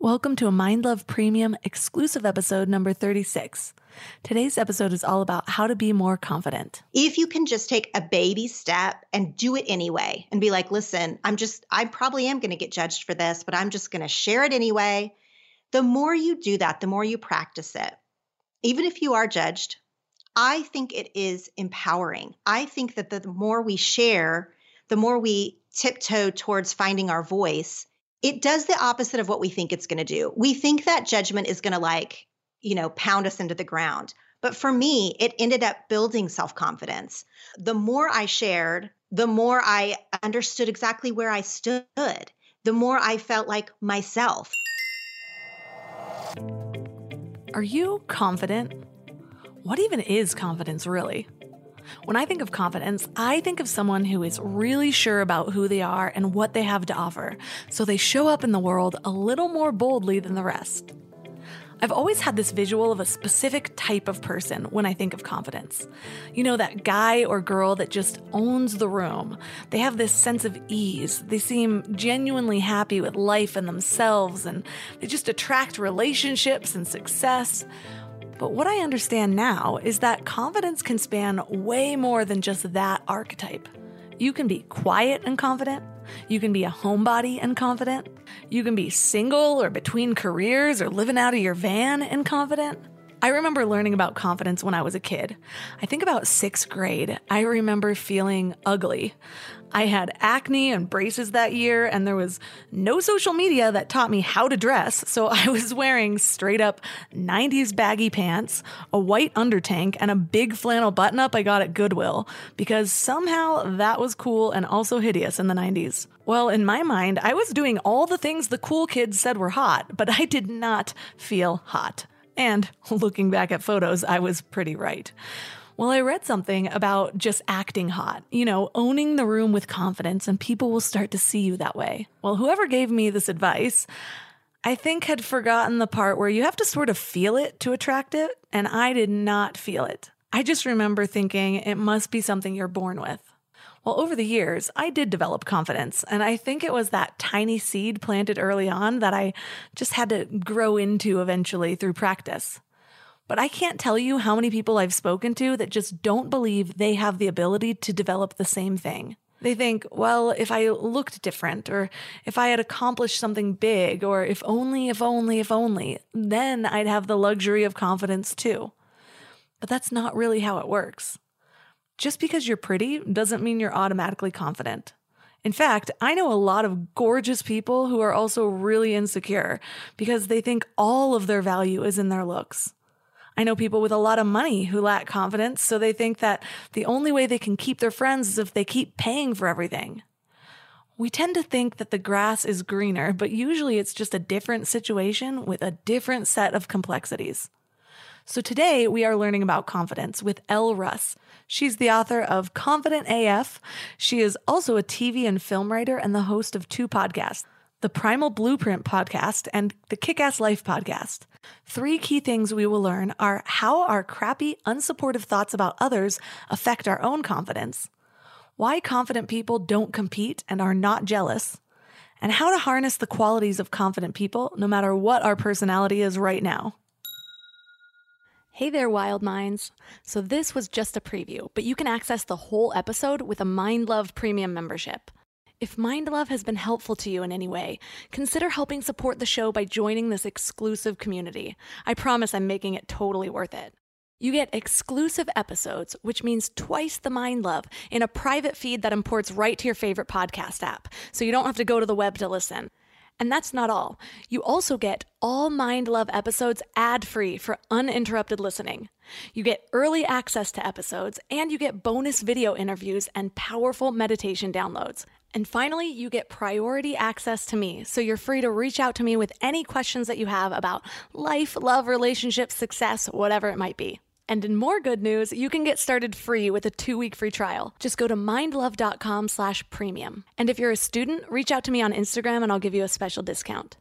Welcome to a Mind Love Premium exclusive episode number 36. Today's episode is all about how to be more confident. If you can just take a baby step and do it anyway and be like, listen, I'm just, I probably am going to get judged for this, but I'm just going to share it anyway. The more you do that, the more you practice it. Even if you are judged, I think it is empowering. I think that the more we share, the more we tiptoe towards finding our voice it does the opposite of what we think it's going to do. We think that judgment is going to like, you know, pound us into the ground. But for me, it ended up building self confidence. The more I shared, the more I understood exactly where I stood, the more I felt like myself. Are you confident? What even is confidence, really? When I think of confidence, I think of someone who is really sure about who they are and what they have to offer, so they show up in the world a little more boldly than the rest. I've always had this visual of a specific type of person when I think of confidence. You know, that guy or girl that just owns the room. They have this sense of ease. They seem genuinely happy with life and themselves, and they just attract relationships and success. But what I understand now is that confidence can span way more than just that archetype. You can be quiet and confident. You can be a homebody and confident. You can be single or between careers or living out of your van and confident. I remember learning about confidence when I was a kid. I think about sixth grade. I remember feeling ugly. I had acne and braces that year, and there was no social media that taught me how to dress. So I was wearing straight up 90s baggy pants, a white undertank, and a big flannel button up I got at Goodwill because somehow that was cool and also hideous in the 90s. Well, in my mind, I was doing all the things the cool kids said were hot, but I did not feel hot. And looking back at photos, I was pretty right. Well, I read something about just acting hot, you know, owning the room with confidence, and people will start to see you that way. Well, whoever gave me this advice, I think had forgotten the part where you have to sort of feel it to attract it, and I did not feel it. I just remember thinking it must be something you're born with. Well, over the years, I did develop confidence, and I think it was that tiny seed planted early on that I just had to grow into eventually through practice. But I can't tell you how many people I've spoken to that just don't believe they have the ability to develop the same thing. They think, well, if I looked different, or if I had accomplished something big, or if only, if only, if only, then I'd have the luxury of confidence too. But that's not really how it works. Just because you're pretty doesn't mean you're automatically confident. In fact, I know a lot of gorgeous people who are also really insecure because they think all of their value is in their looks. I know people with a lot of money who lack confidence, so they think that the only way they can keep their friends is if they keep paying for everything. We tend to think that the grass is greener, but usually it's just a different situation with a different set of complexities. So today we are learning about confidence with Elle Russ. She's the author of Confident AF. She is also a TV and film writer and the host of two podcasts the Primal Blueprint podcast and the Kick Ass Life podcast. Three key things we will learn are how our crappy, unsupportive thoughts about others affect our own confidence, why confident people don't compete and are not jealous, and how to harness the qualities of confident people no matter what our personality is right now. Hey there, Wild Minds. So, this was just a preview, but you can access the whole episode with a Mind Love Premium membership. If Mind Love has been helpful to you in any way, consider helping support the show by joining this exclusive community. I promise I'm making it totally worth it. You get exclusive episodes, which means twice the Mind Love, in a private feed that imports right to your favorite podcast app, so you don't have to go to the web to listen. And that's not all. You also get all Mind Love episodes ad free for uninterrupted listening. You get early access to episodes, and you get bonus video interviews and powerful meditation downloads. And finally, you get priority access to me, so you're free to reach out to me with any questions that you have about life, love, relationships, success, whatever it might be. And in more good news, you can get started free with a two-week free trial. Just go to mindlove.com slash premium. And if you're a student, reach out to me on Instagram and I'll give you a special discount.